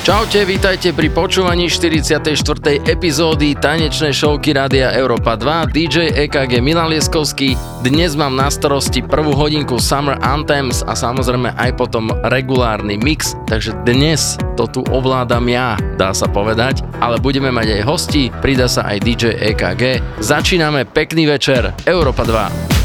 Čaute, vítajte pri počúvaní 44. epizódy tanečnej showky Rádia Európa 2 DJ EKG Milan Lieskovský. Dnes mám na starosti prvú hodinku Summer Anthems a samozrejme aj potom regulárny mix, takže dnes to tu ovládam ja, dá sa povedať, ale budeme mať aj hosti, prida sa aj DJ EKG. Začíname, pekný večer, Európa 2.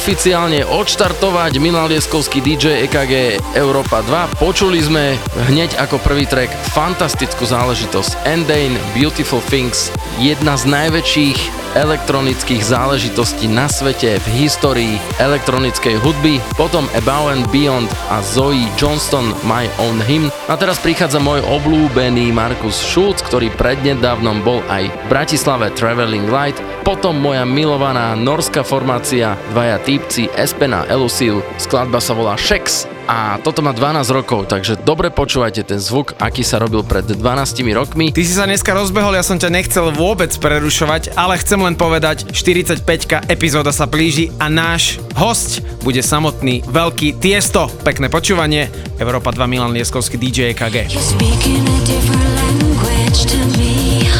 oficiálne odštartovať. Milan Lieskovský DJ EKG Európa 2. Počuli sme hneď ako prvý track fantastickú záležitosť Endane Beautiful Things. Jedna z najväčších elektronických záležitostí na svete v histórii elektronickej hudby, potom Above and Beyond a Zoe Johnston My Own Hymn. A teraz prichádza môj obľúbený Markus Schulz, ktorý prednedávnom bol aj v Bratislave Traveling Light, potom moja milovaná norská formácia, dvaja týpci Espen a Elusil, skladba sa volá Shex a toto má 12 rokov, takže dobre počúvajte ten zvuk, aký sa robil pred 12 rokmi. Ty si sa dneska rozbehol, ja som ťa nechcel vôbec prerušovať, ale chcem len povedať, 45 epizóda sa blíži a náš host bude samotný veľký Tiesto. Pekné počúvanie, Európa 2 Milan Lieskovský DJ EKG. You're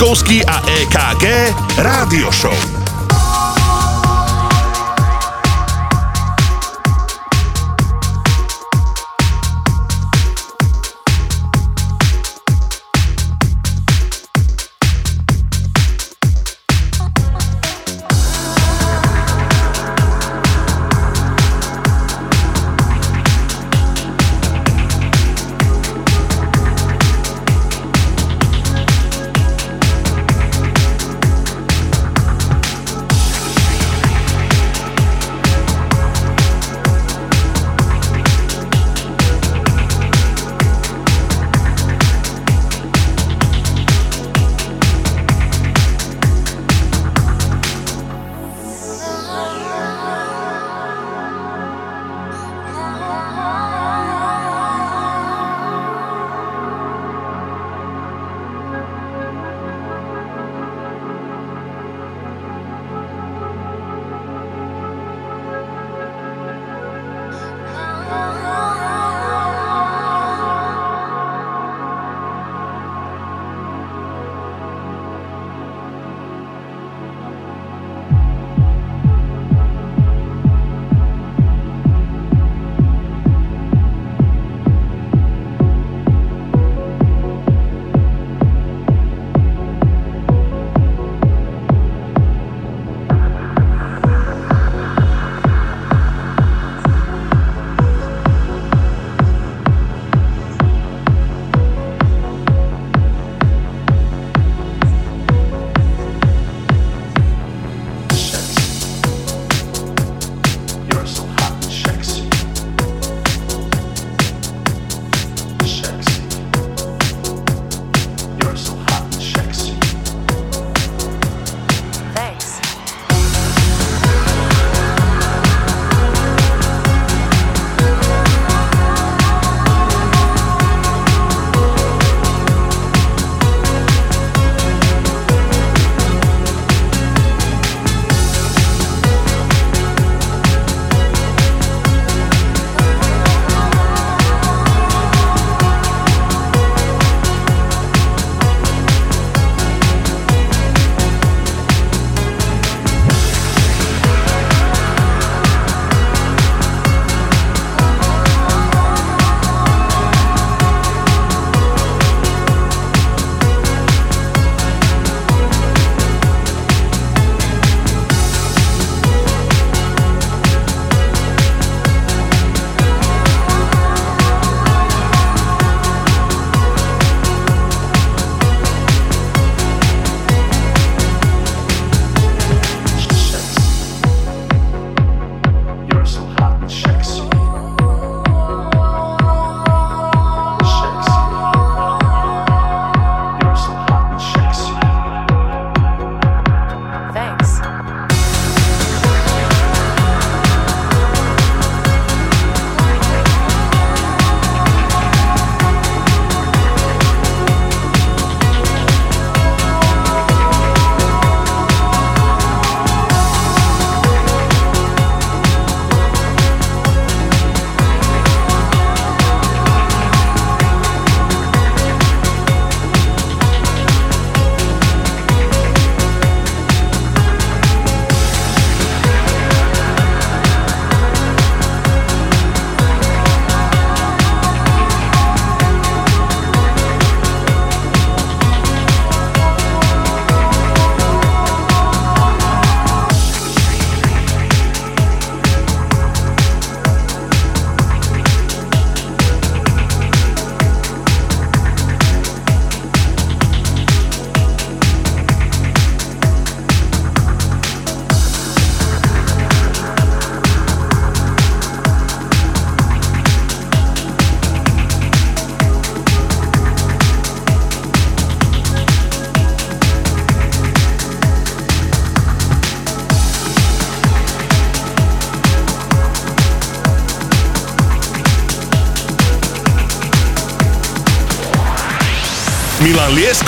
Milan Lieskovský a EKG Rádio Show.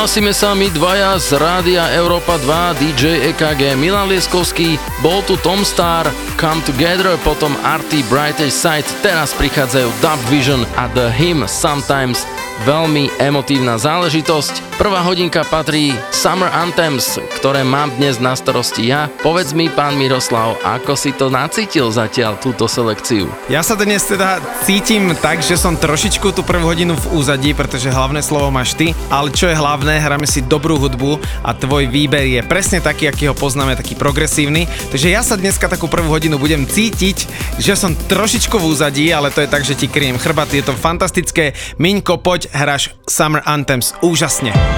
Hlásime sa my dvaja z Rádia Európa 2, DJ EKG Milan Lieskovský, bol tu Tom Star, Come Together, potom Arty Brightest Side, teraz prichádzajú Dub Vision a The Hymn Sometimes veľmi emotívna záležitosť. Prvá hodinka patrí Summer Anthems, ktoré mám dnes na starosti ja. Povedz mi, pán Miroslav, ako si to nacítil zatiaľ túto selekciu? Ja sa dnes teda cítim tak, že som trošičku tú prvú hodinu v úzadí, pretože hlavné slovo máš ty, ale čo je hlavné, hráme si dobrú hudbu a tvoj výber je presne taký, aký ho poznáme, taký progresívny. Takže ja sa dneska takú prvú hodinu budem cítiť, že som trošičku v úzadí, ale to je tak, že ti kryjem chrbát, je to fantastické. Miňko, poď, hráš Summer Anthems úžasne.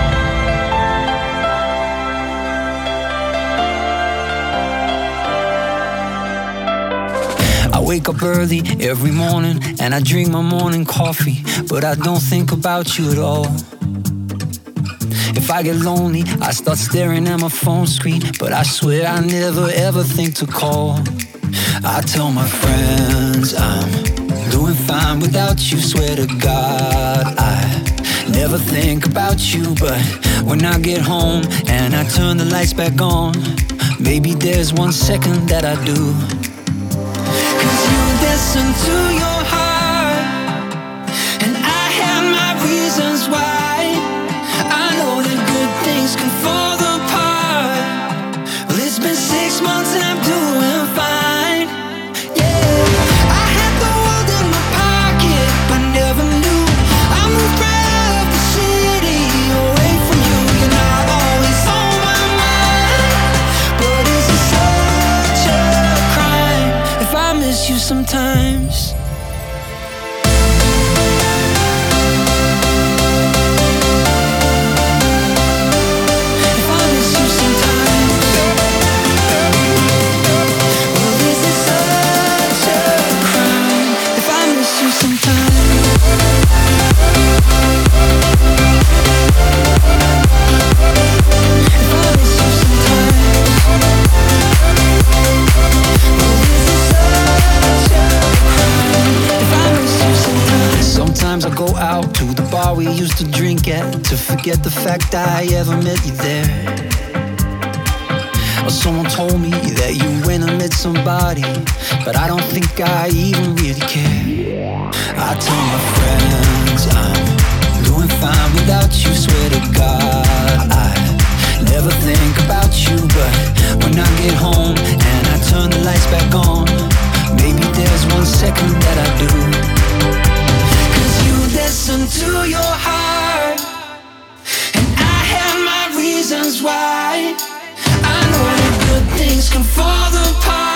I wake up early every morning and I drink my morning coffee, but I don't think about you at all. If I get lonely, I start staring at my phone screen, but I swear I never ever think to call. I tell my friends I'm doing fine without you, swear to God I never think about you, but when I get home and I turn the lights back on, maybe there's one second that I do. Cause you listen to your sometimes? I go out to the bar we used to drink at to forget the fact I ever met you there. Someone told me that you went and met somebody, but I don't think I even really care. I tell my friends I'm doing fine without you, swear to God. I never think about you, but when I get home and I turn the lights back on, maybe there's one second that I do. Cause you listen to your heart, and I have my reasons why. I know that good things can fall apart.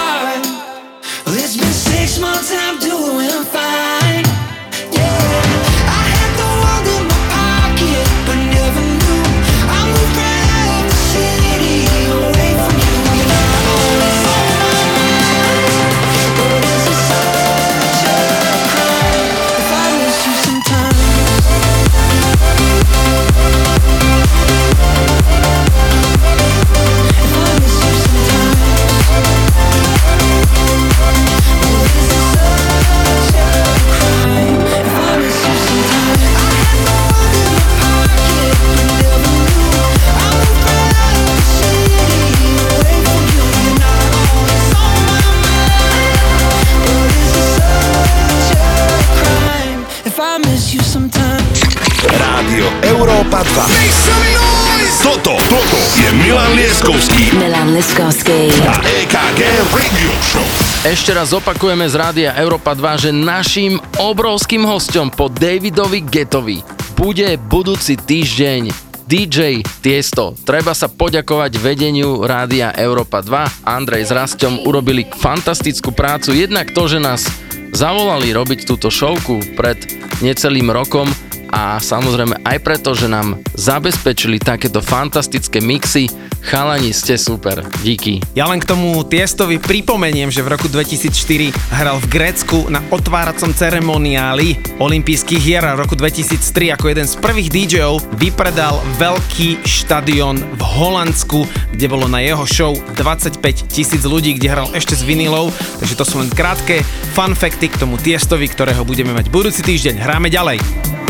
Európa 2. Toto, toto je Milan Lieskovský Milan Liskovský. a EKG Radio Show. Ešte raz opakujeme z Rádia Európa 2, že naším obrovským hostom po Davidovi Getovi bude budúci týždeň DJ Tiesto. Treba sa poďakovať vedeniu Rádia Európa 2. Andrej s Rastom urobili fantastickú prácu. Jednak to, že nás zavolali robiť túto showku pred necelým rokom a samozrejme aj preto, že nám zabezpečili takéto fantastické mixy. Chalani, ste super. Díky. Ja len k tomu Tiestovi pripomeniem, že v roku 2004 hral v Grécku na otváracom ceremoniáli olympijských hier a roku 2003 ako jeden z prvých DJov vypredal veľký štadión v Holandsku, kde bolo na jeho show 25 tisíc ľudí, kde hral ešte s vinilou, takže to sú len krátke fun facty k tomu Tiestovi, ktorého budeme mať budúci týždeň. Hráme ďalej.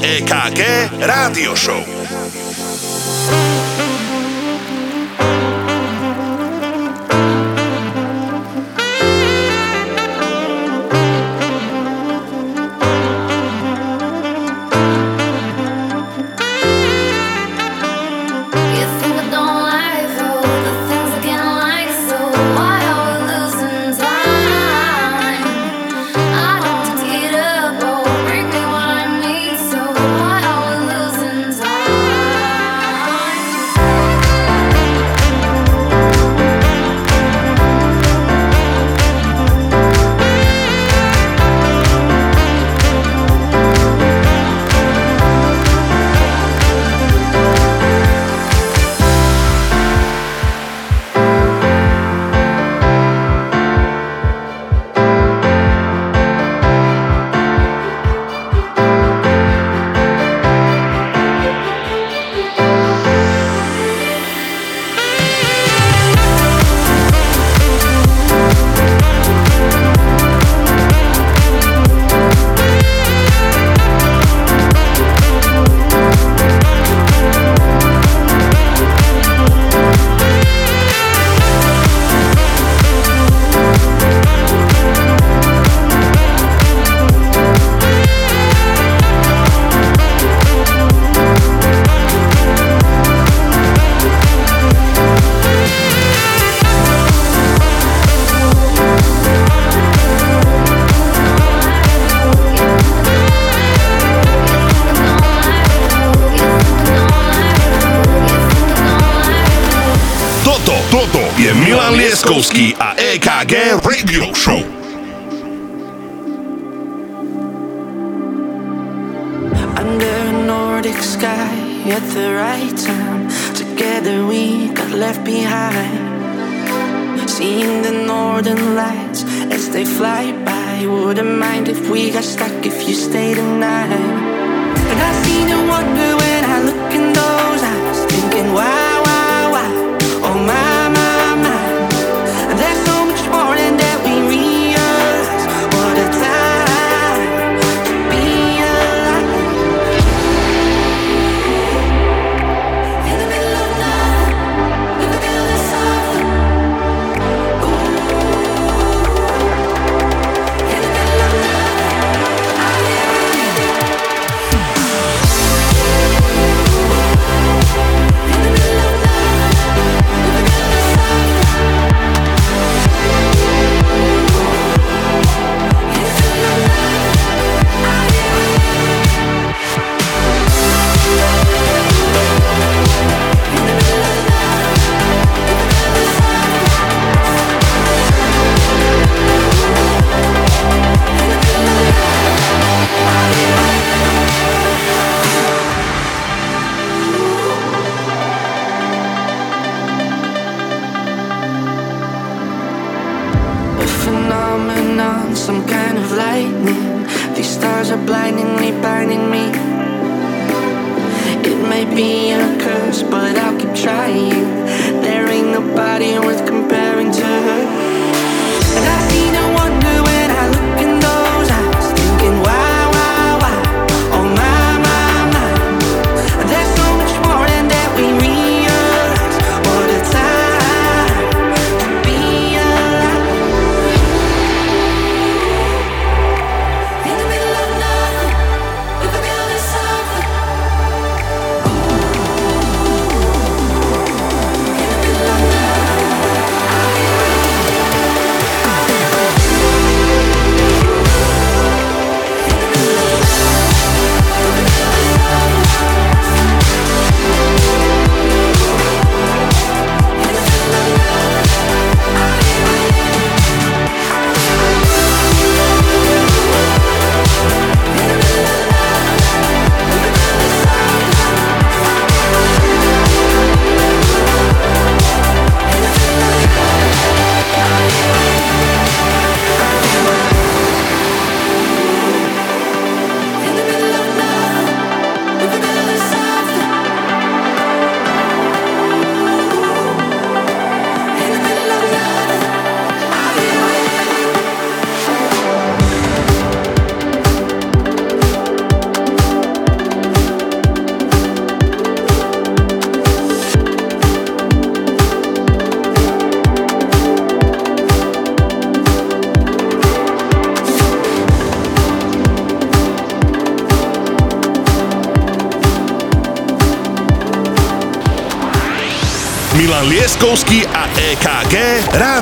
EKG Rádio Show.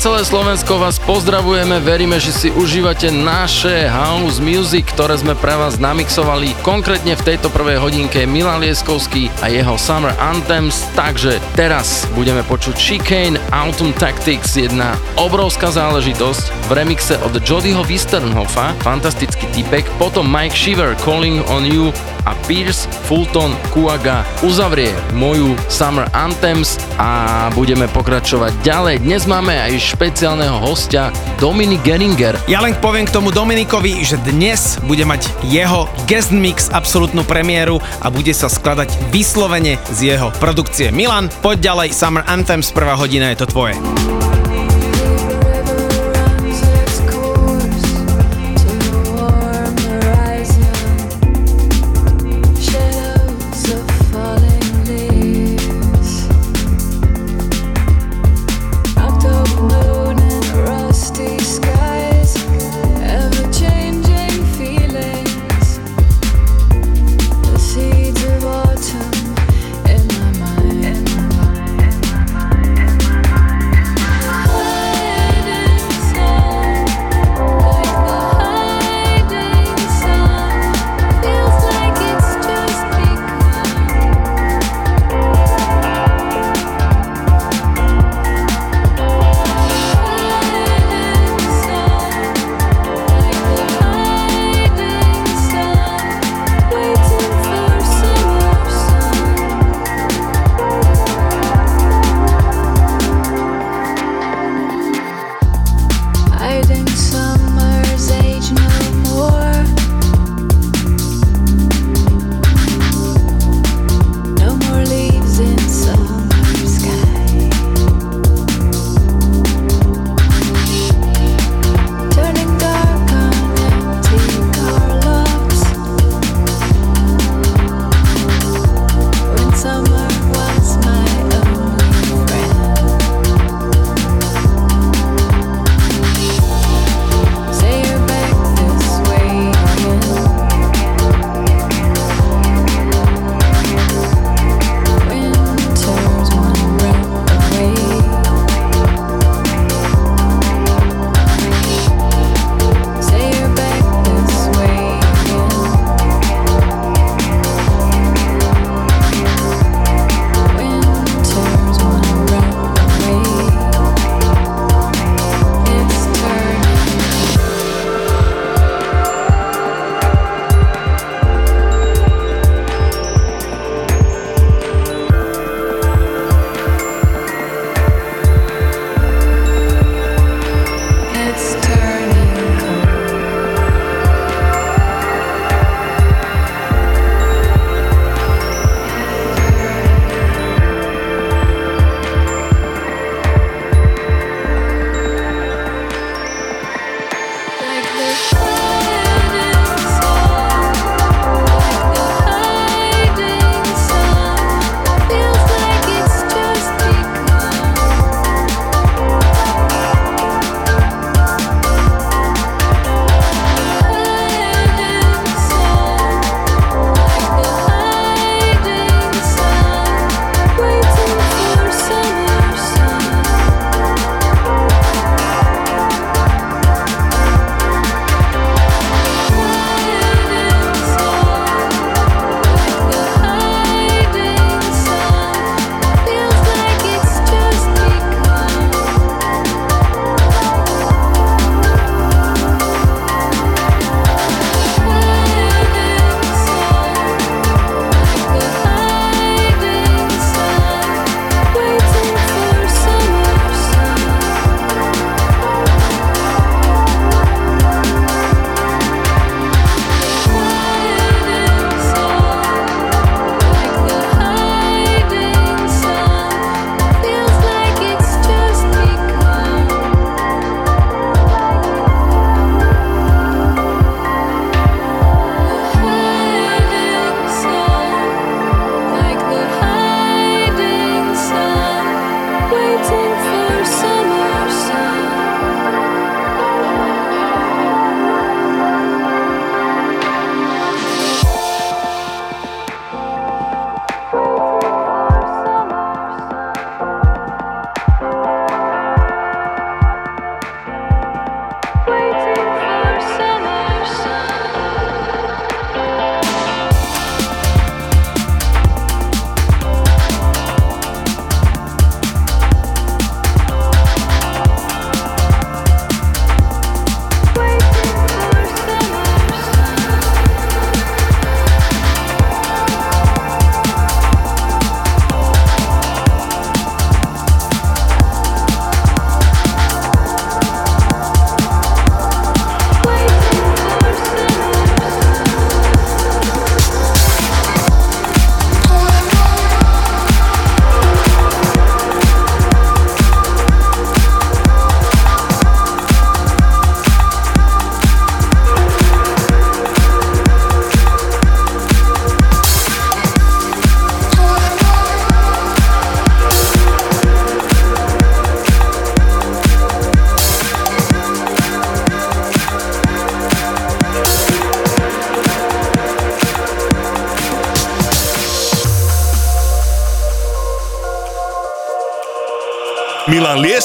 celé Slovensko vás pozdravujeme, veríme, že si užívate naše house music, ktoré sme pre vás namixovali. Konkrétne v tejto prvej hodinke Milan Lieskovský a jeho Summer Anthems, takže teraz budeme počuť Chicane, Autumn Tactics, jedna obrovská záležitosť v remixe od Jodyho Wisternhofa, fantastický typek, potom Mike Shiver, Calling on You a Pierce Fulton Kuaga uzavrie moju Summer Anthems a budeme pokračovať ďalej. Dnes máme aj špeciálneho hostia Dominik Geringer. Ja len poviem k tomu Dominikovi, že dnes bude mať jeho guest mix absolútnu premiéru a bude sa skladať vyslovene z jeho produkcie. Milan, poď ďalej, Summer Anthems, prvá hodina je to tvoje.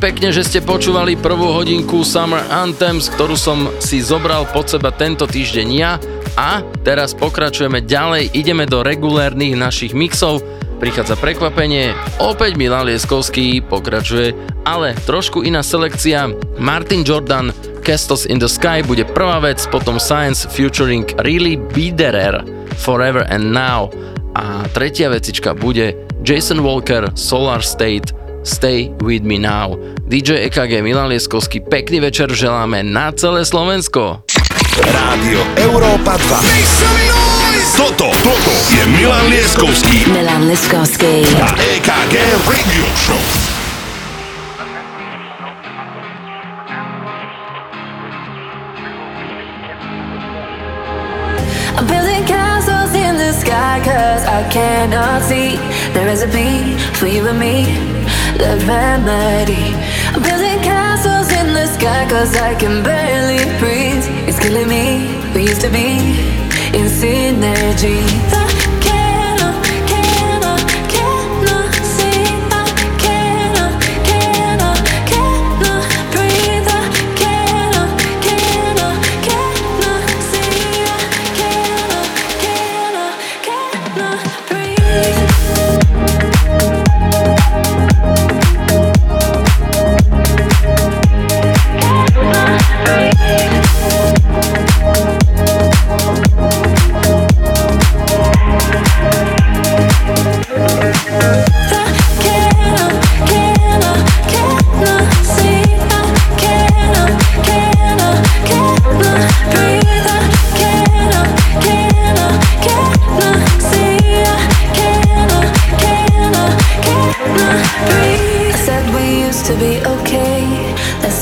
Pekne, že ste počúvali prvú hodinku Summer Anthems, ktorú som si zobral pod seba tento týždeň ja. A teraz pokračujeme ďalej, ideme do regulérnych našich mixov, prichádza prekvapenie, opäť Milan Lieskovský pokračuje, ale trošku iná selekcia, Martin Jordan, Castos in the Sky bude prvá vec, potom Science featuring Really Biederer, Forever and Now. A tretia vecička bude Jason Walker, Solar State, Stay With Me Now. DJ EKG Milan Lieskovský, pekný večer želáme na celé Slovensko. Rádio Európa 2. Toto, toto je Milan Lieskovský Milan Liskovsky. a EKG Radio Show. I'm building castles in the sky cause I cannot see There is a beat for you and me, the remedy I'm building castles in the sky cause I can barely breathe. It's killing me, we used to be in synergy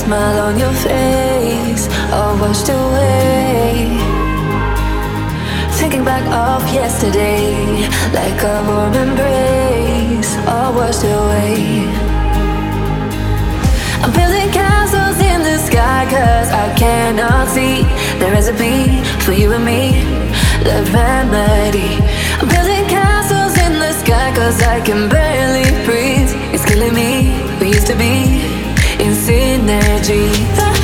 smile on your face, all washed away. Thinking back of yesterday, like a warm embrace, all washed away. I'm building castles in the sky cause I cannot see a beat for you and me, the remedy I'm building castles in the sky cause I can barely breathe It's killing me, we used to be energy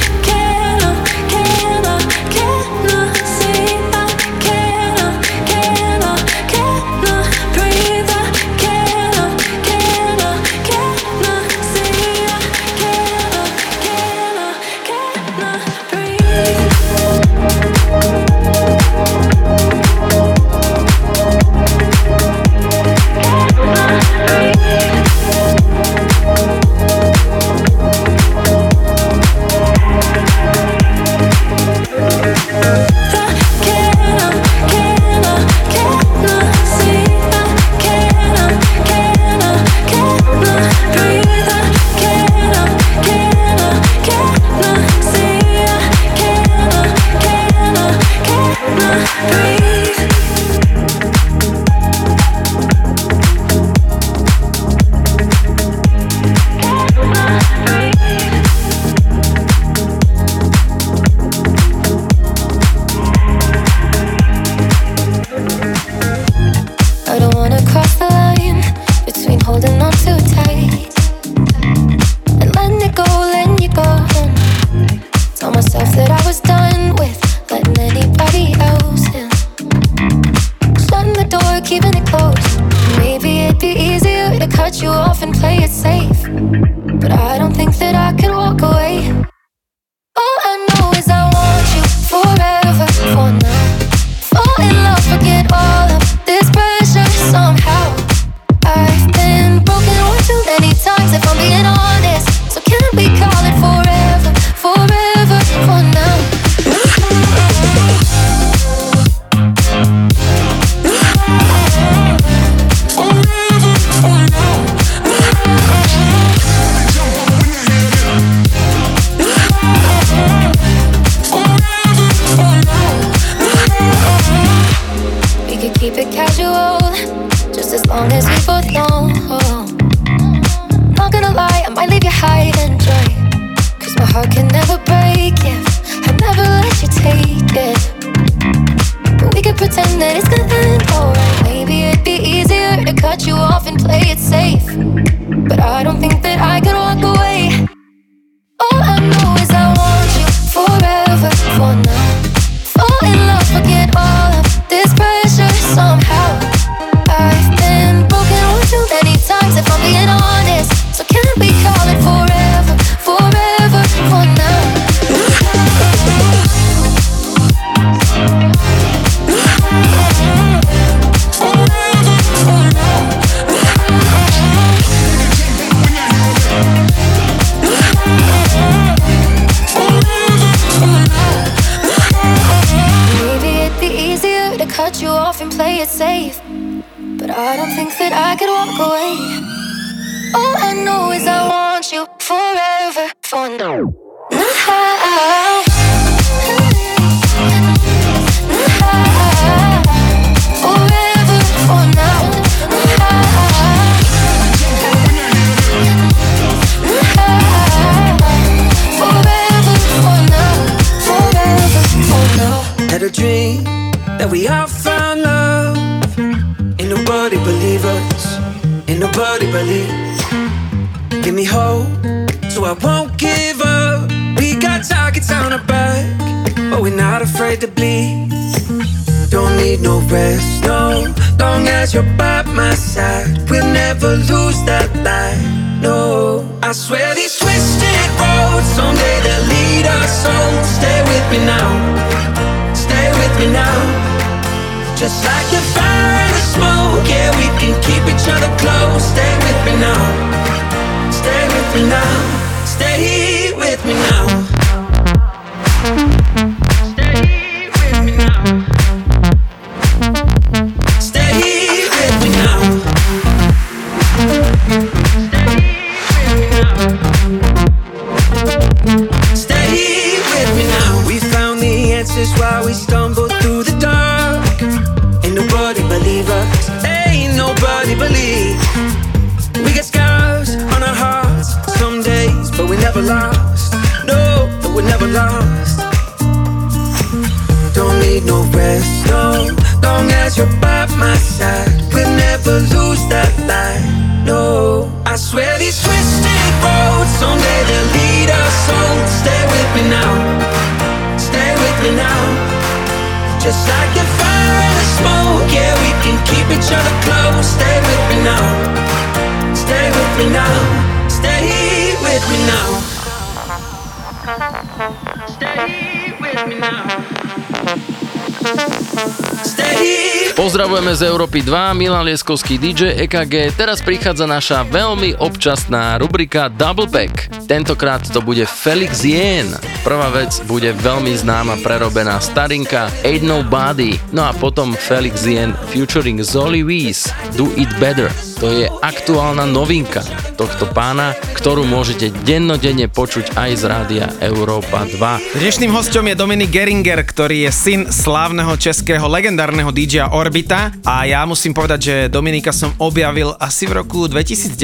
Milan Lieskovský DJ EKG, teraz prichádza naša veľmi občasná rubrika Double Pack. Tentokrát to bude Felix Jen. Prvá vec bude veľmi známa prerobená starinka Ain't Nobody, no a potom Felix Jen featuring Zoli Weiss Do It Better. To je aktuálna novinka tohto pána, ktorú môžete dennodenne počuť aj z rádia Európa 2. Dnešným hostom je Dominik Geringer, ktorý je syn slávneho českého legendárneho DJ Orbita a ja musím povedať, že Dominika som objavil asi v roku 2019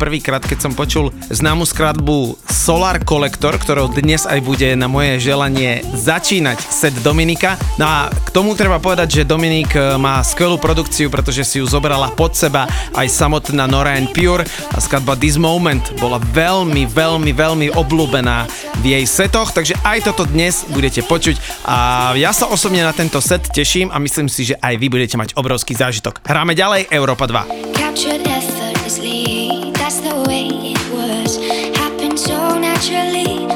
prvýkrát, keď som počul známu skratbu Solar Collector, ktorou dnes aj bude na moje želanie začínať set Dominika. No a k tomu treba povedať, že Dominik eh, má skvelú produkciu, pretože si ju zobrala pod seba aj samotná Nora Pure a skladba This Moment bola veľmi, veľmi, veľmi obľúbená v jej setoch, takže aj toto dnes budete počuť a ja sa osobne na tento set teším a myslím si, že aj vy budete mať obrovský zážitok. Hráme ďalej Európa 2. That's the way it was, happened so naturally.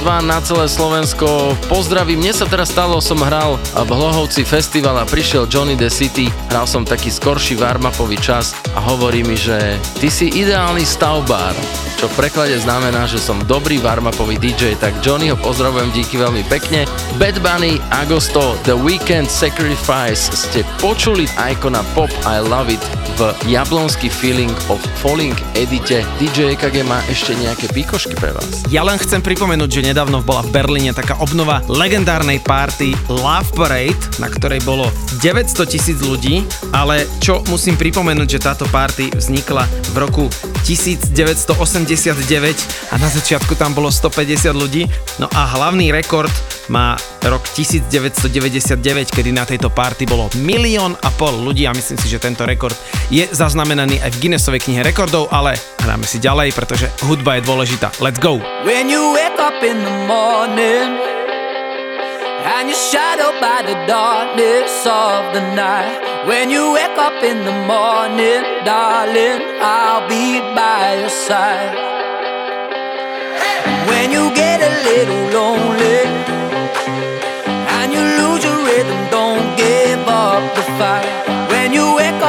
2 na celé Slovensko. Pozdravím, mne sa teraz stalo, som hral v Hlohovci festival a prišiel Johnny the City, hral som taký skorší warm-upový čas a hovorí mi, že ty si ideálny stavbár, čo v preklade znamená, že som dobrý warm-upový DJ, tak Johnny ho pozdravujem díky veľmi pekne. Bad Bunny, Agosto, The Weekend Sacrifice ste počuli Icona Pop I Love It v Jablonský Feeling of Falling edite. DJ EKG má ešte nejaké píkošky pre vás. Ja len chcem pripomenúť, že nedávno bola v Berlíne taká obnova legendárnej party Love Parade, na ktorej bolo 900 tisíc ľudí, ale čo musím pripomenúť, že táto party vznikla v roku 1989 a na začiatku tam bolo 150 ľudí, no a hlavný rekord má rok 1999, kedy na tejto party bolo milión a pol ľudí a myslím si, že tento rekord je zaznamenaný aj v Guinnessovej knihe rekordov, ale hráme si ďalej, pretože hudba je dôležitá. Let's go! When you wake up in the morning and you're shadowed by the darkness of the night. When you wake up in the morning, darling, I'll be by your side. When you get a little lonely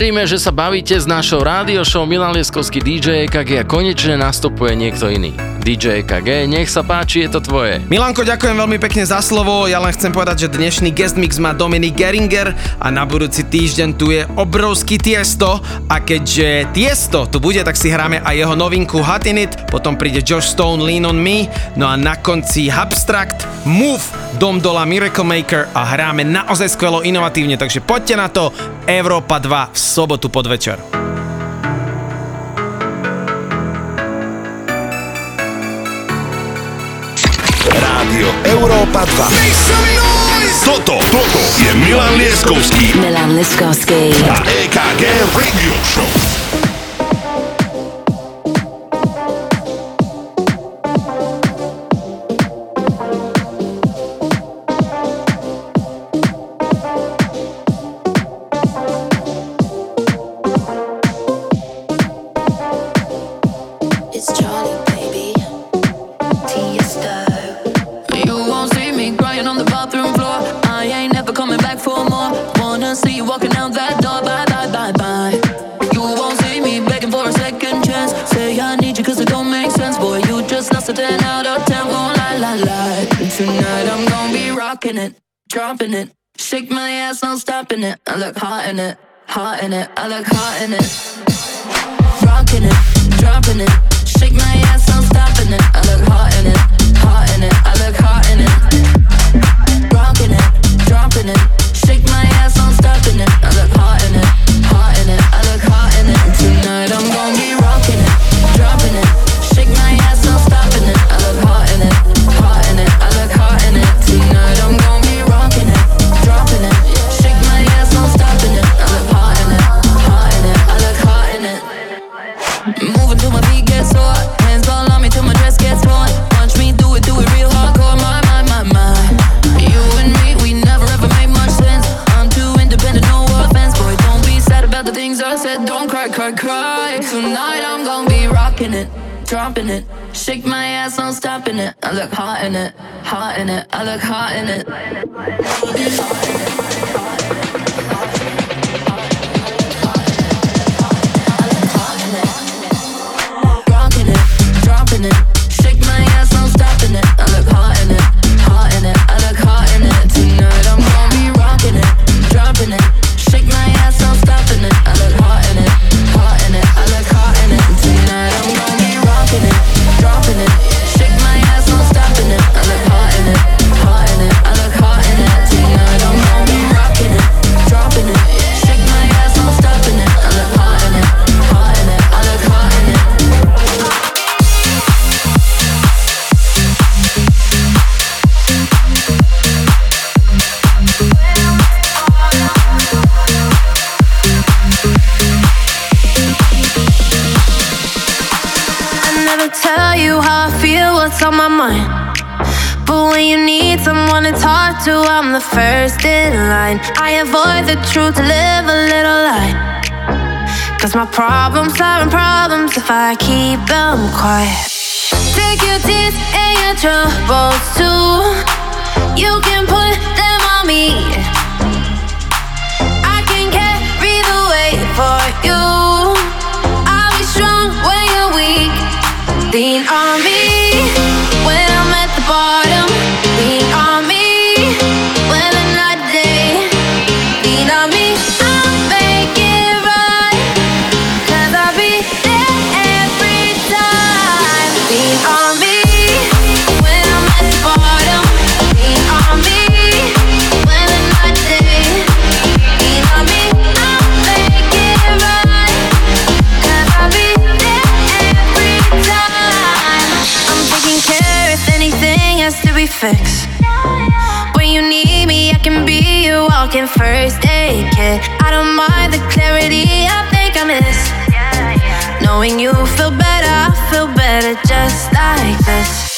Veríme, že sa bavíte s našou rádiošou Milan Lieskovský DJ EKG a konečne nastupuje niekto iný. DJ EKG, nech sa páči, je to tvoje. Milanko, ďakujem veľmi pekne za slovo. Ja len chcem povedať, že dnešný guest mix má Dominik Geringer a na budúci týždeň tu je obrovský Tiesto a keďže Tiesto tu bude, tak si hráme aj jeho novinku Hatinit, potom príde Josh Stone Lean on Me, no a na konci Abstract, Move, Dom Dola Miracle Maker a hráme naozaj skvelo inovatívne, takže poďte na to, Európa 2 v sobotu podvečer. Rádio Európa 2 Toto, toto je Milan Leskovský. Milan Leskovský. A EKG Radio Show. quiet. Knowing you feel better, I feel better just like this.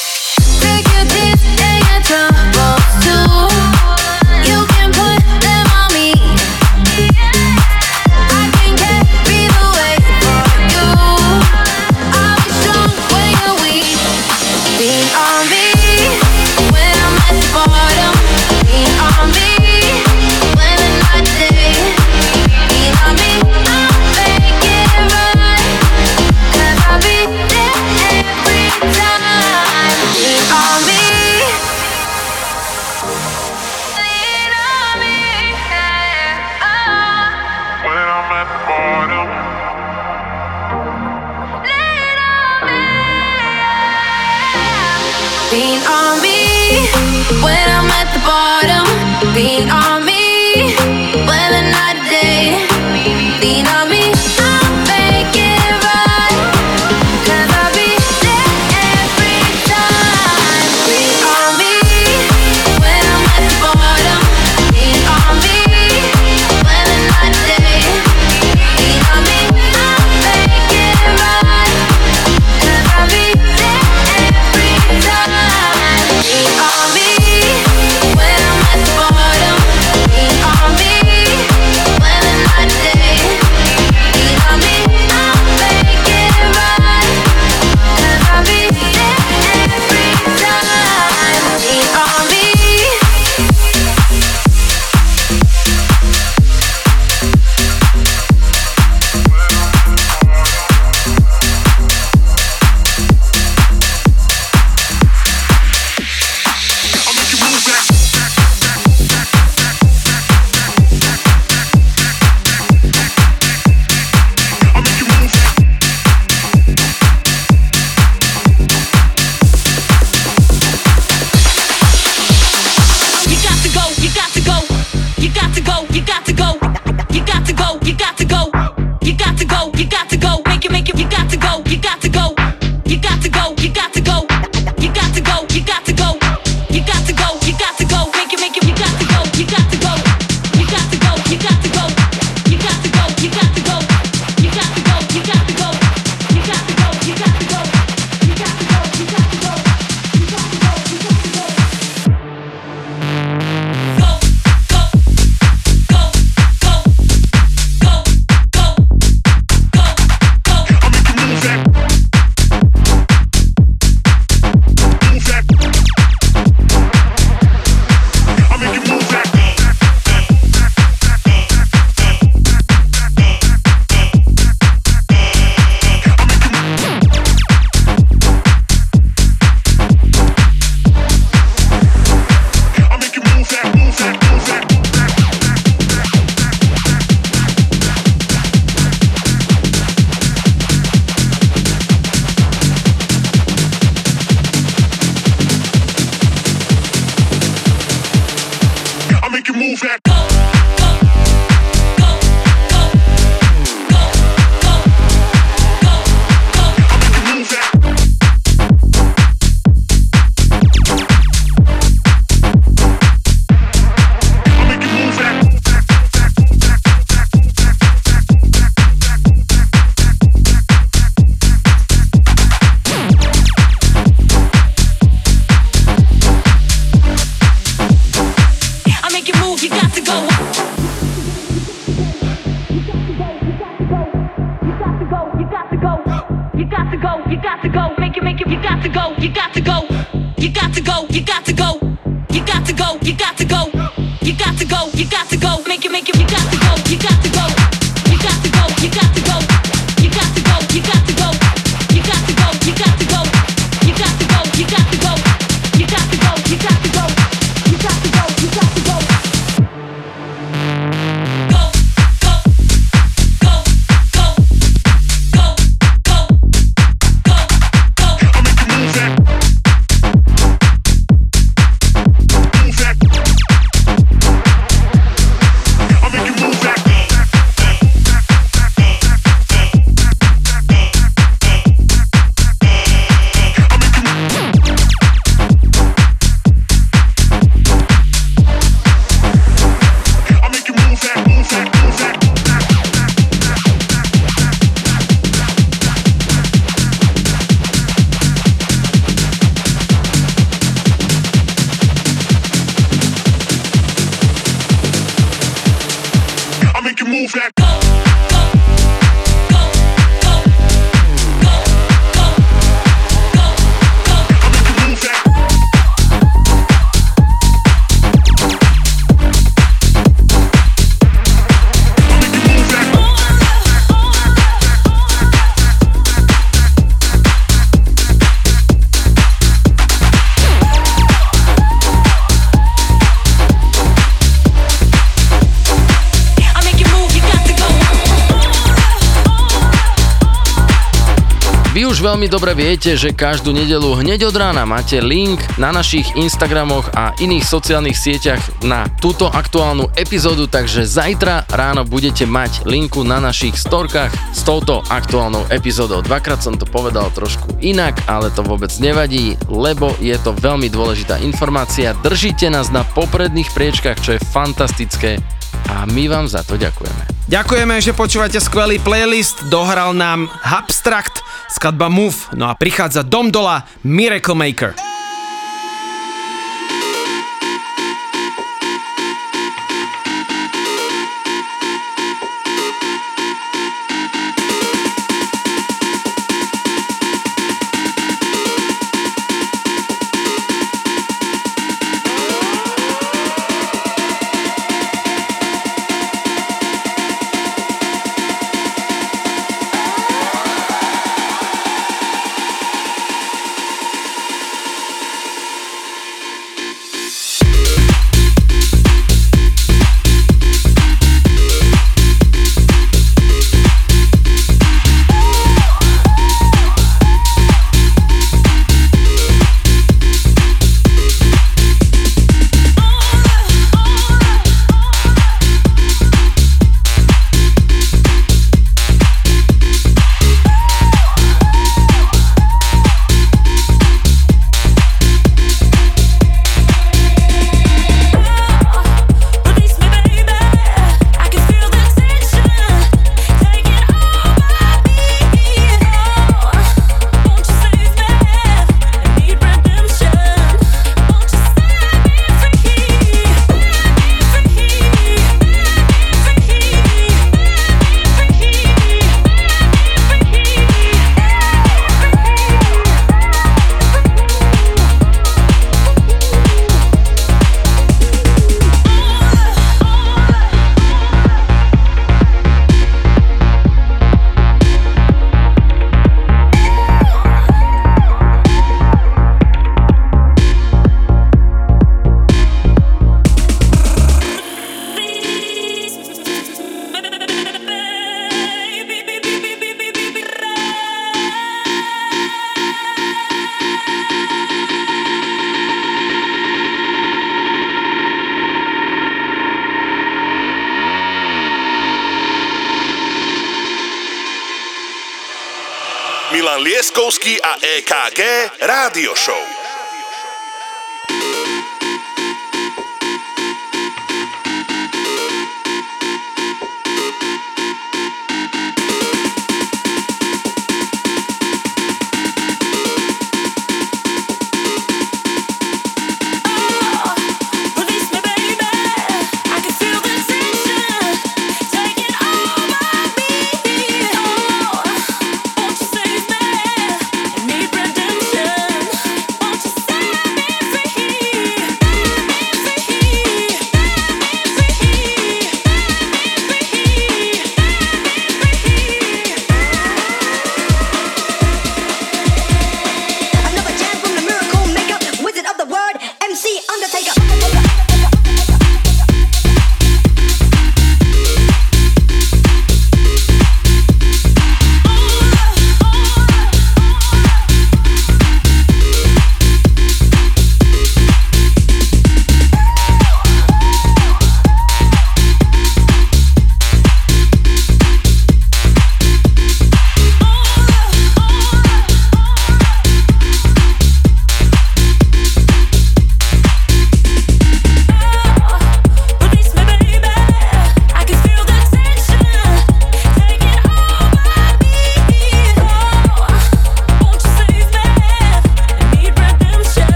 Veľmi dobre viete, že každú nedelu hneď od rána máte link na našich Instagramoch a iných sociálnych sieťach na túto aktuálnu epizódu, takže zajtra ráno budete mať linku na našich storkách s touto aktuálnou epizódou. Dvakrát som to povedal trošku inak, ale to vôbec nevadí, lebo je to veľmi dôležitá informácia. Držíte nás na popredných priečkách, čo je fantastické a my vám za to ďakujeme. Ďakujeme, že počúvate skvelý playlist. Dohral nám Abstract, skladba Move. No a prichádza Dom Dola, Miracle Maker.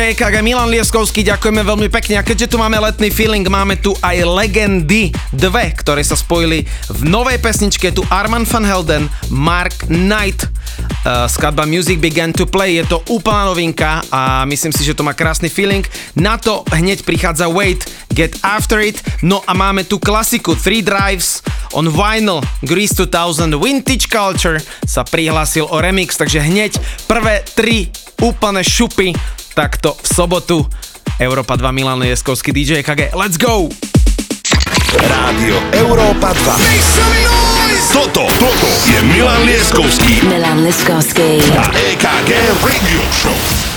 DJ Milan Lieskovský, ďakujeme veľmi pekne. A keďže tu máme letný feeling, máme tu aj legendy dve, ktoré sa spojili v novej pesničke, tu Arman van Helden, Mark Knight, uh, skladba Music Began to Play, je to úplná novinka a myslím si, že to má krásny feeling. Na to hneď prichádza Wait, Get After It, no a máme tu klasiku Three Drives on Vinyl, Grease 2000, Vintage Culture sa prihlásil o remix, takže hneď prvé tri úplne šupy, takto v sobotu. Európa 2 Milan Jeskovský DJ KG. Let's go! Rádio Európa 2. Toto, toto je Milan Lieskovský Milan Liskovský. a EKG Radio Show.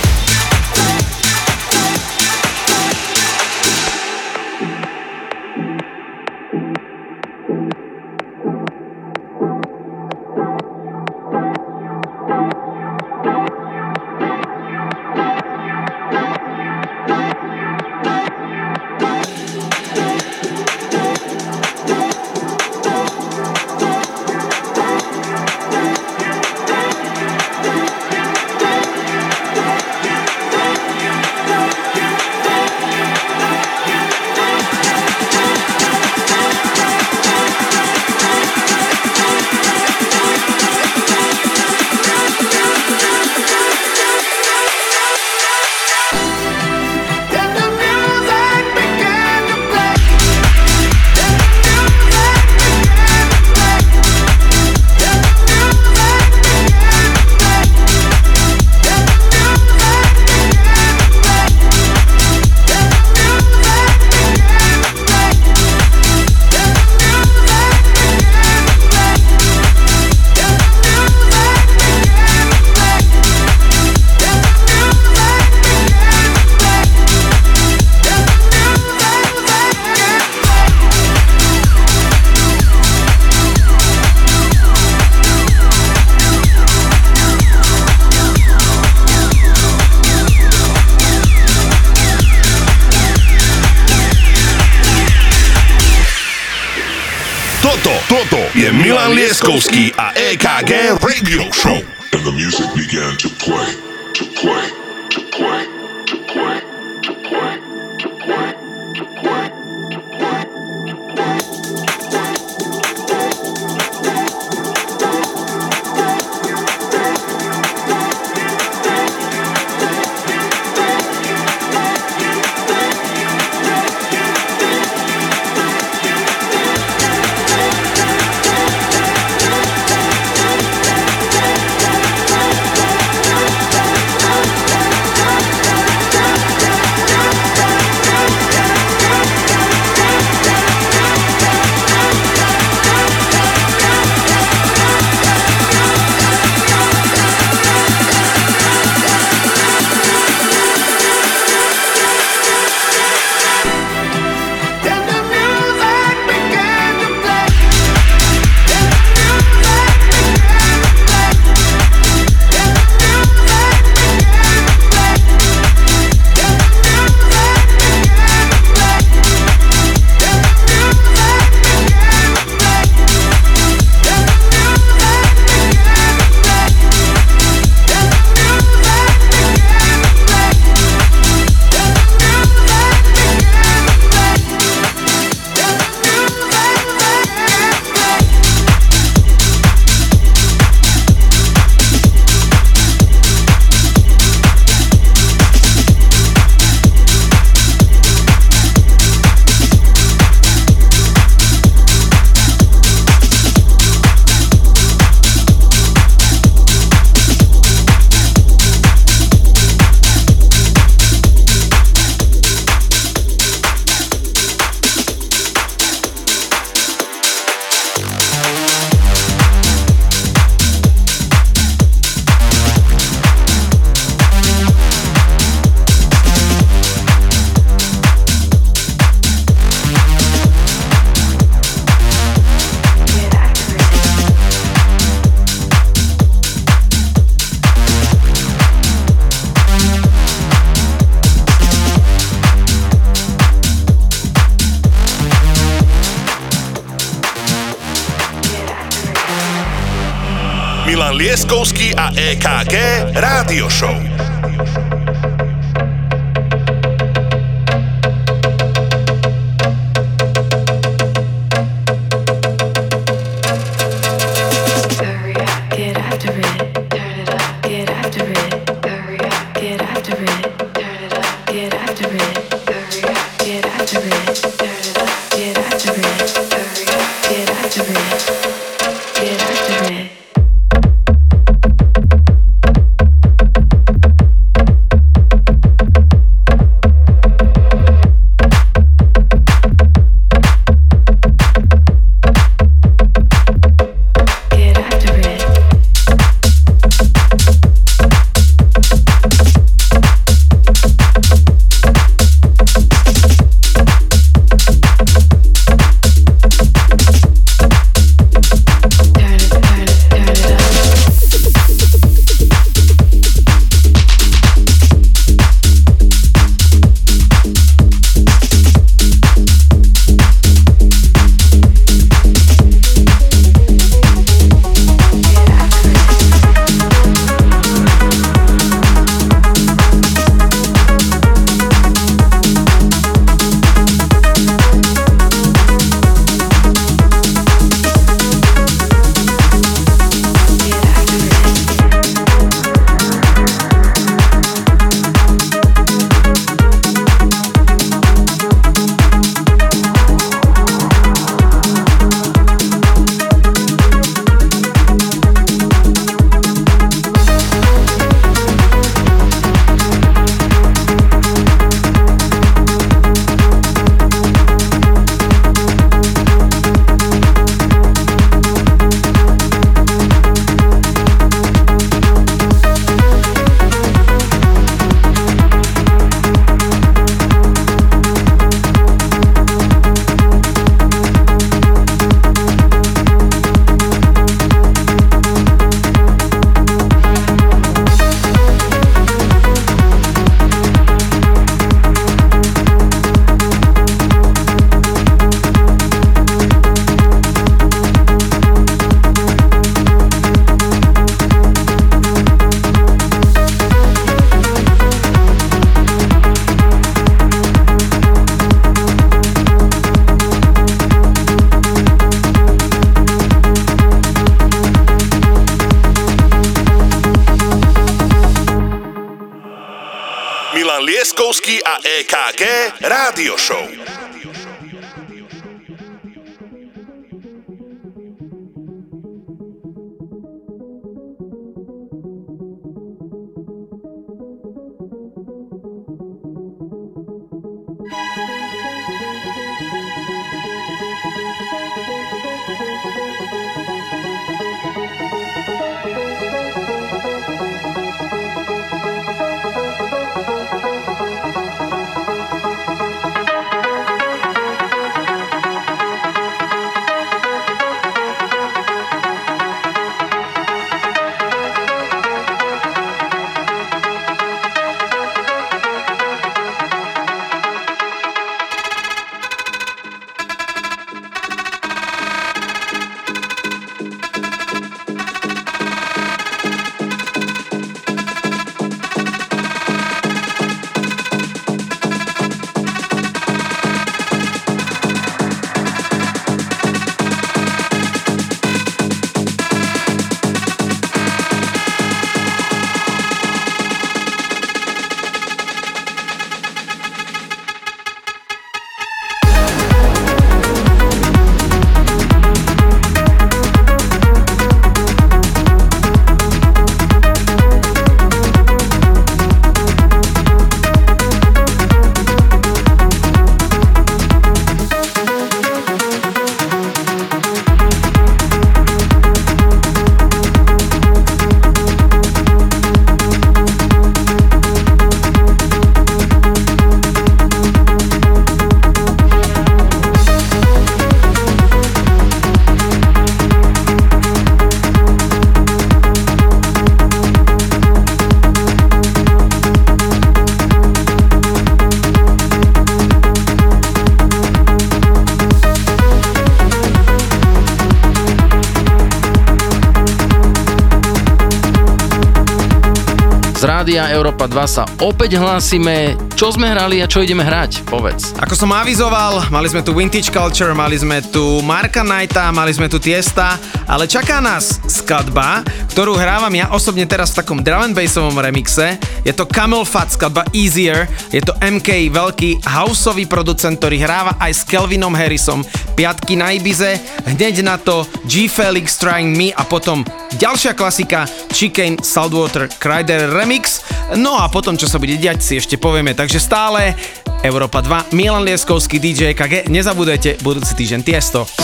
2 sa opäť hlásime Čo sme hrali a čo ideme hrať? Povedz. Ako som avizoval, mali sme tu Vintage Culture, mali sme tu Marka Knighta, mali sme tu Tiesta, ale čaká nás skladba, ktorú hrávam ja osobne teraz v takom drum and bassovom remixe. Je to Camel Fat skladba Easier, je to MK, veľký houseový producent, ktorý hráva aj s Kelvinom Harrisom, piatky na Ibize, hneď na to G. Felix Trying Me a potom ďalšia klasika Chicane Saltwater Crider Remix. No a potom, čo sa bude diať, si ešte povieme. Takže stále Európa 2, Milan Lieskovský, DJ KG. Nezabudujte, budúci týždeň Tiesto.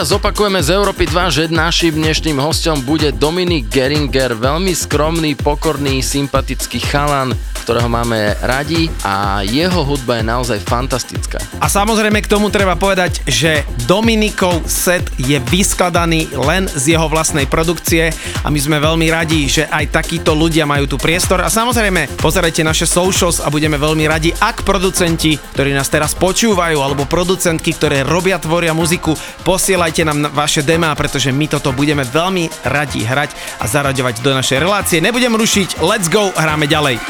Ešte raz opakujeme z Európy 2, že našim dnešným hostom bude Dominik Geringer, veľmi skromný, pokorný, sympatický chalan, ktorého máme radi a jeho hudba je naozaj fantastická. A samozrejme k tomu treba povedať, že Dominikov set je vyskladaný len z jeho vlastnej produkcie a my sme veľmi radi, že aj takíto ľudia majú tu priestor a samozrejme pozerajte naše socials a budeme veľmi radi, ak producenti, ktorí nás teraz počúvajú alebo producentky, ktoré robia, tvoria muziku, posielajte nám vaše demá, pretože my toto budeme veľmi radi hrať a zaraďovať do našej relácie. Nebudem rušiť, let's go, hráme ďalej.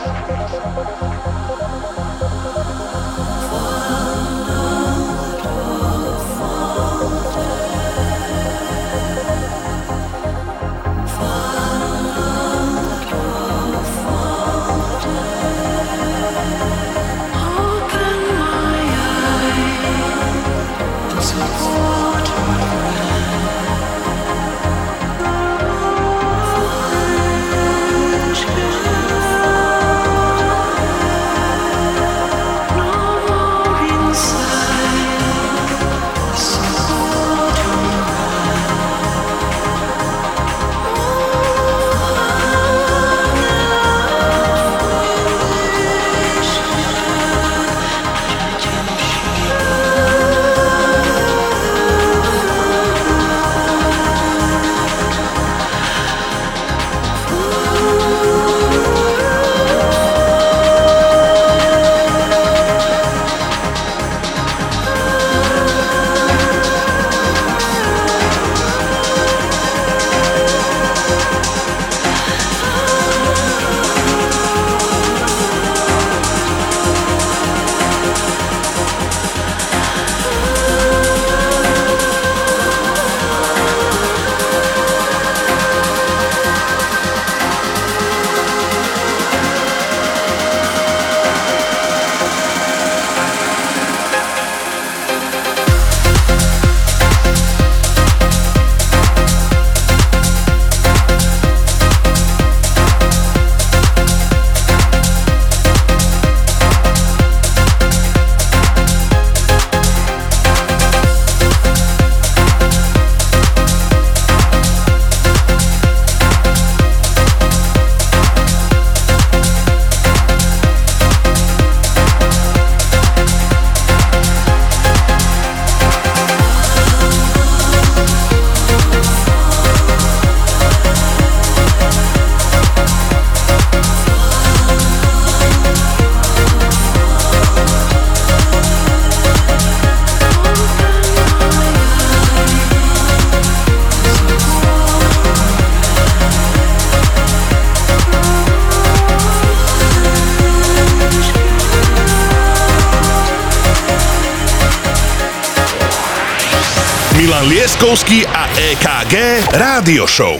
Radio Show.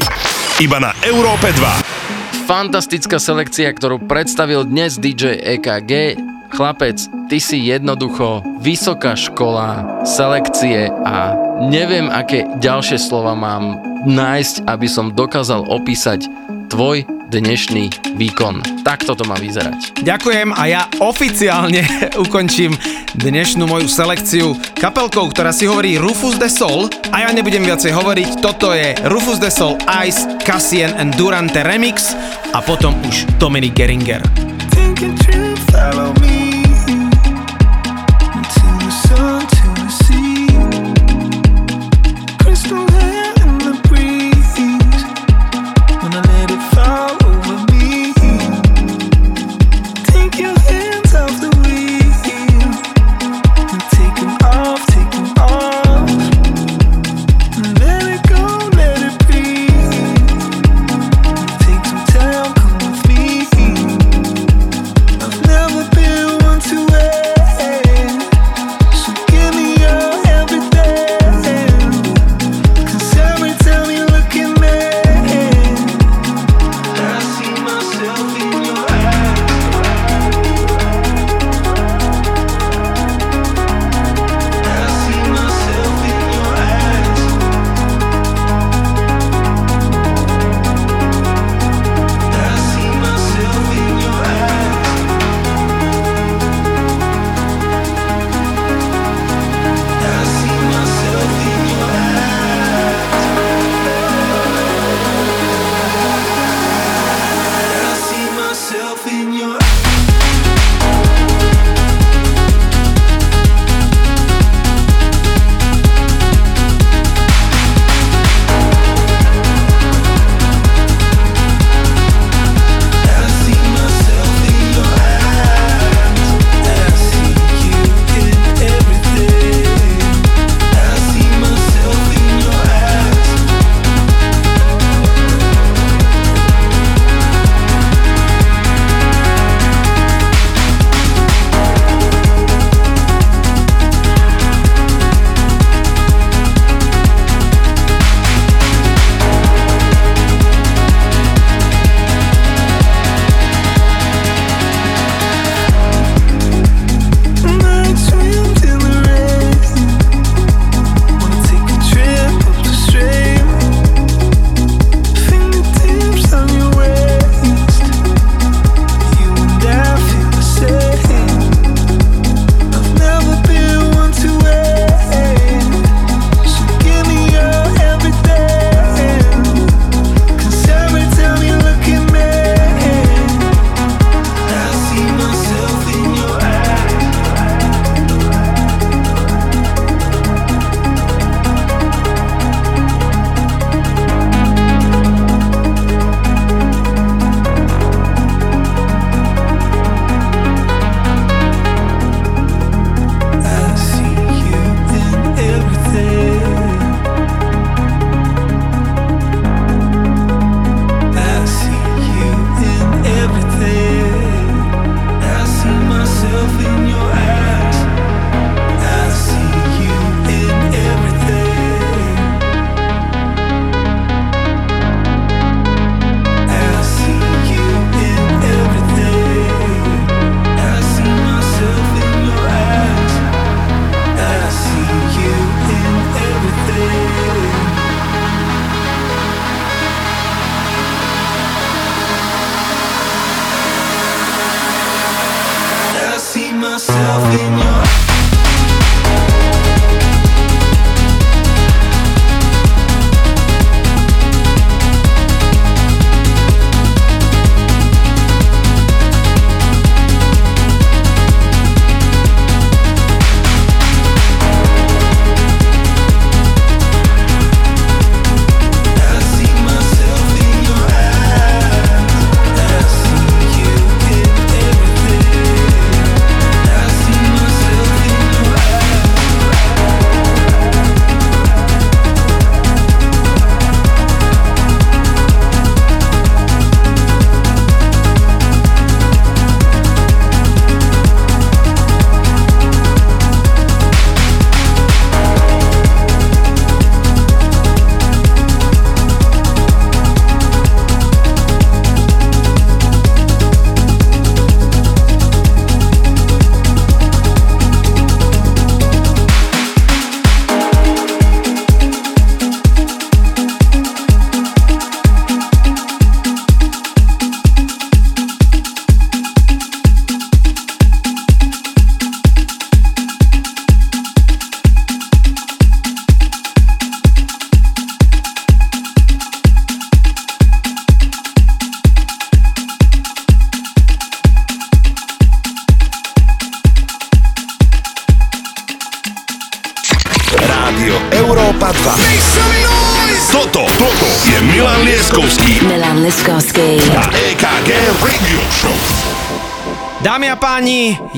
Iba na Európe 2. Fantastická selekcia, ktorú predstavil dnes DJ EKG. Chlapec, ty si jednoducho vysoká škola selekcie a neviem, aké ďalšie slova mám nájsť, aby som dokázal opísať tvoj dnešný výkon. Takto to má vyzerať. Ďakujem a ja oficiálne ukončím dnešnú moju selekciu kapelkou, ktorá si hovorí Rufus de Sol a ja nebudem viacej hovoriť, toto je Rufus de Sol Ice, Cassian and Durante Remix a potom už Dominic Geringer. Thinking true, follow me.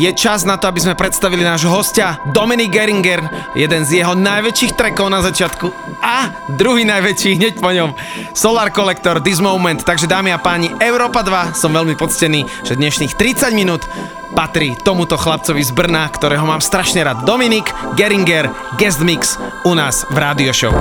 Je čas na to, aby sme predstavili nášho hostia Dominik Geringer, jeden z jeho najväčších trackov na začiatku a druhý najväčší hneď po ňom Solar Collector This Moment. Takže dámy a páni, Európa 2, som veľmi poctený, že dnešných 30 minút patrí tomuto chlapcovi z Brna, ktorého mám strašne rád. Dominik Geringer, guest mix u nás v rádio show.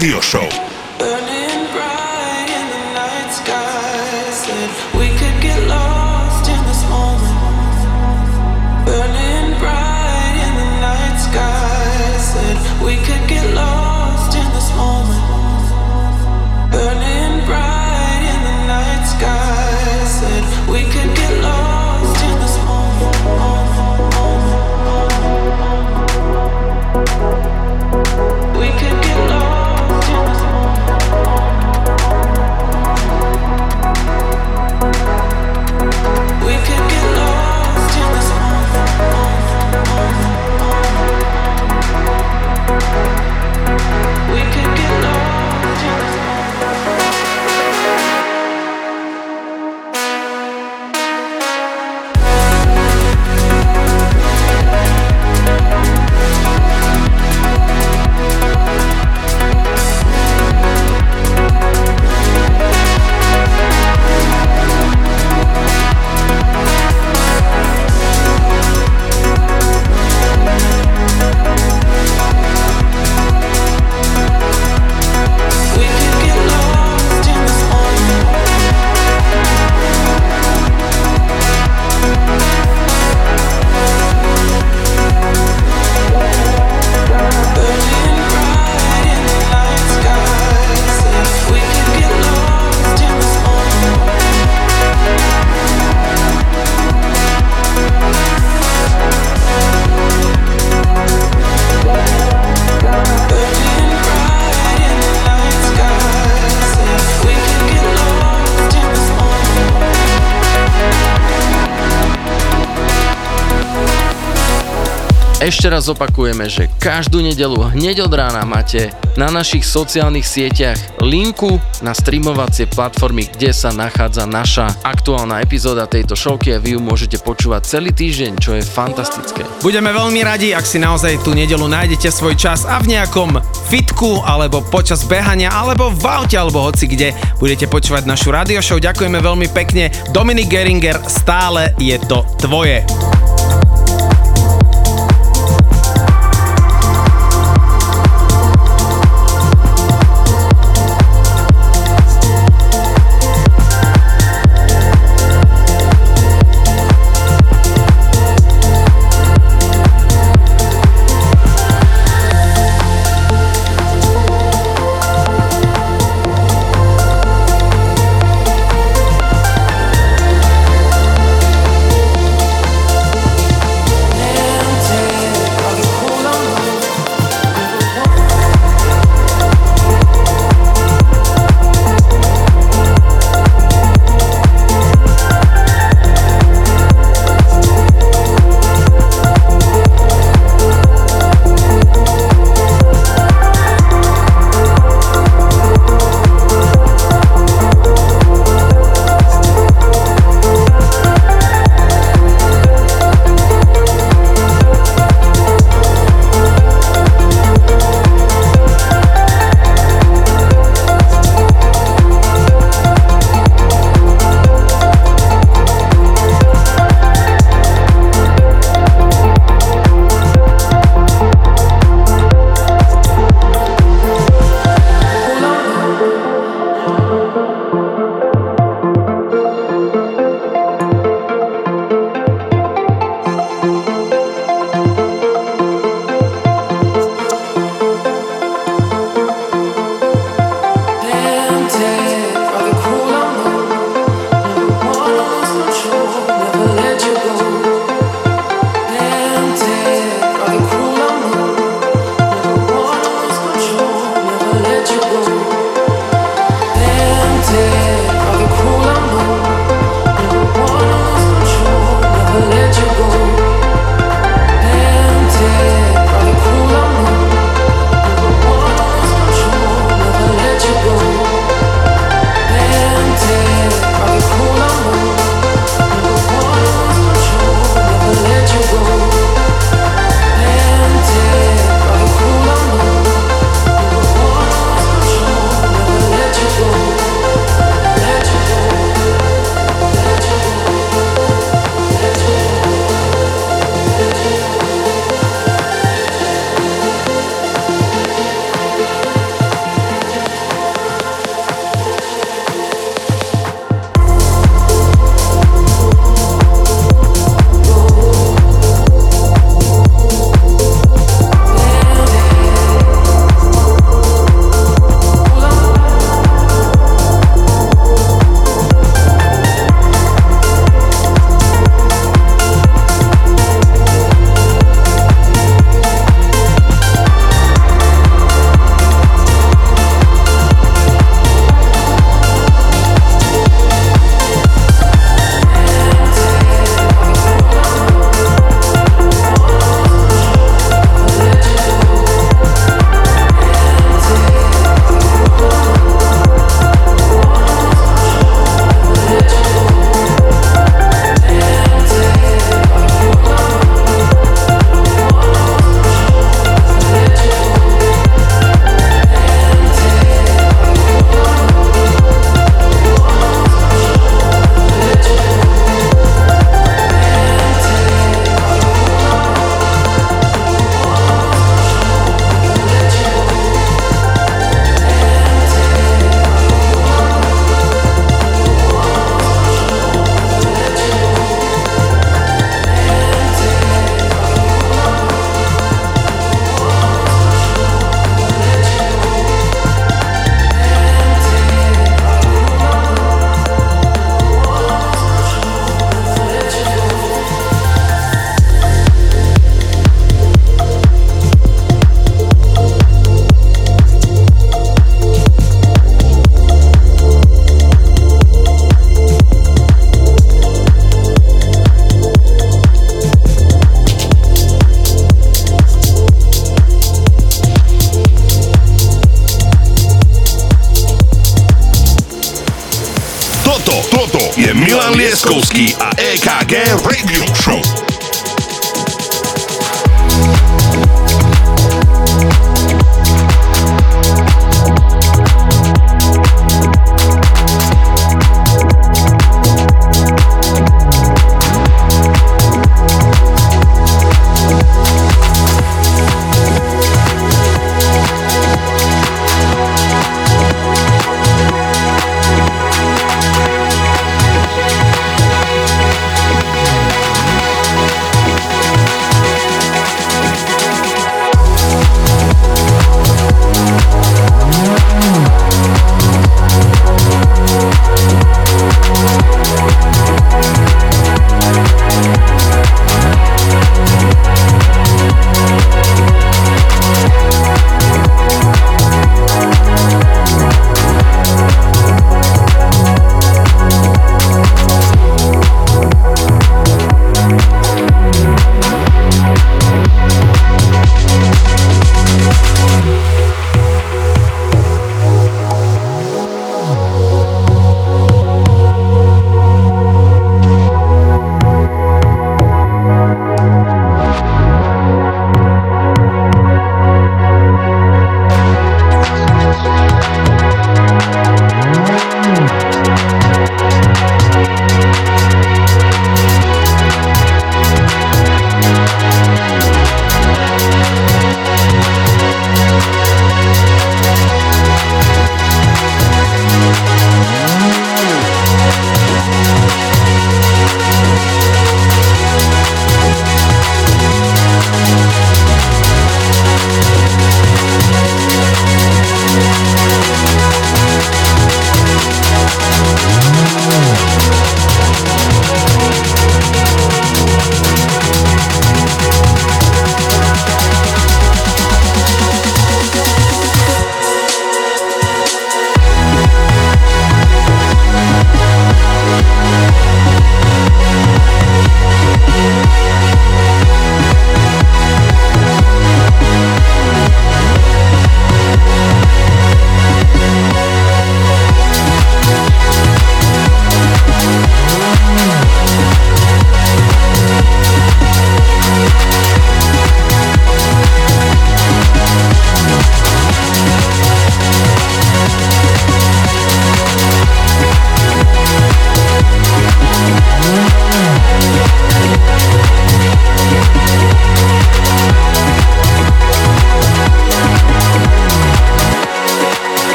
Rádio Show. Ešte raz opakujeme, že každú nedelu hneď od rána máte na našich sociálnych sieťach linku na streamovacie platformy, kde sa nachádza naša aktuálna epizóda tejto showky a vy ju môžete počúvať celý týždeň, čo je fantastické. Budeme veľmi radi, ak si naozaj tú nedelu nájdete svoj čas a v nejakom fitku, alebo počas behania, alebo v aute, alebo hoci kde budete počúvať našu radio show. Ďakujeme veľmi pekne. Dominik Geringer, stále je to tvoje.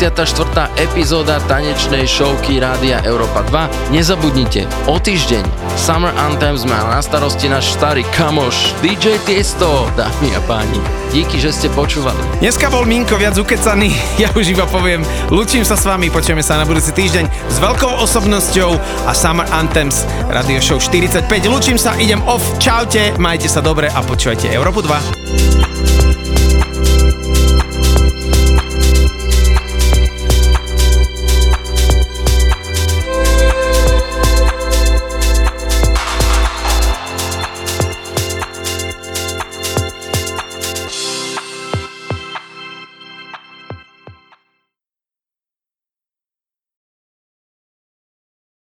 24. epizóda tanečnej showky Rádia Európa 2. Nezabudnite, o týždeň Summer Anthems má na starosti náš starý kamoš DJ Tiesto, dámy a páni. Díky, že ste počúvali. Dneska bol Minko viac ukecaný, ja už iba poviem, lučím sa s vami, počujeme sa na budúci týždeň s veľkou osobnosťou a Summer Anthems Radio Show 45. Lučím sa, idem off, čaute, majte sa dobre a počúvajte Európu 2.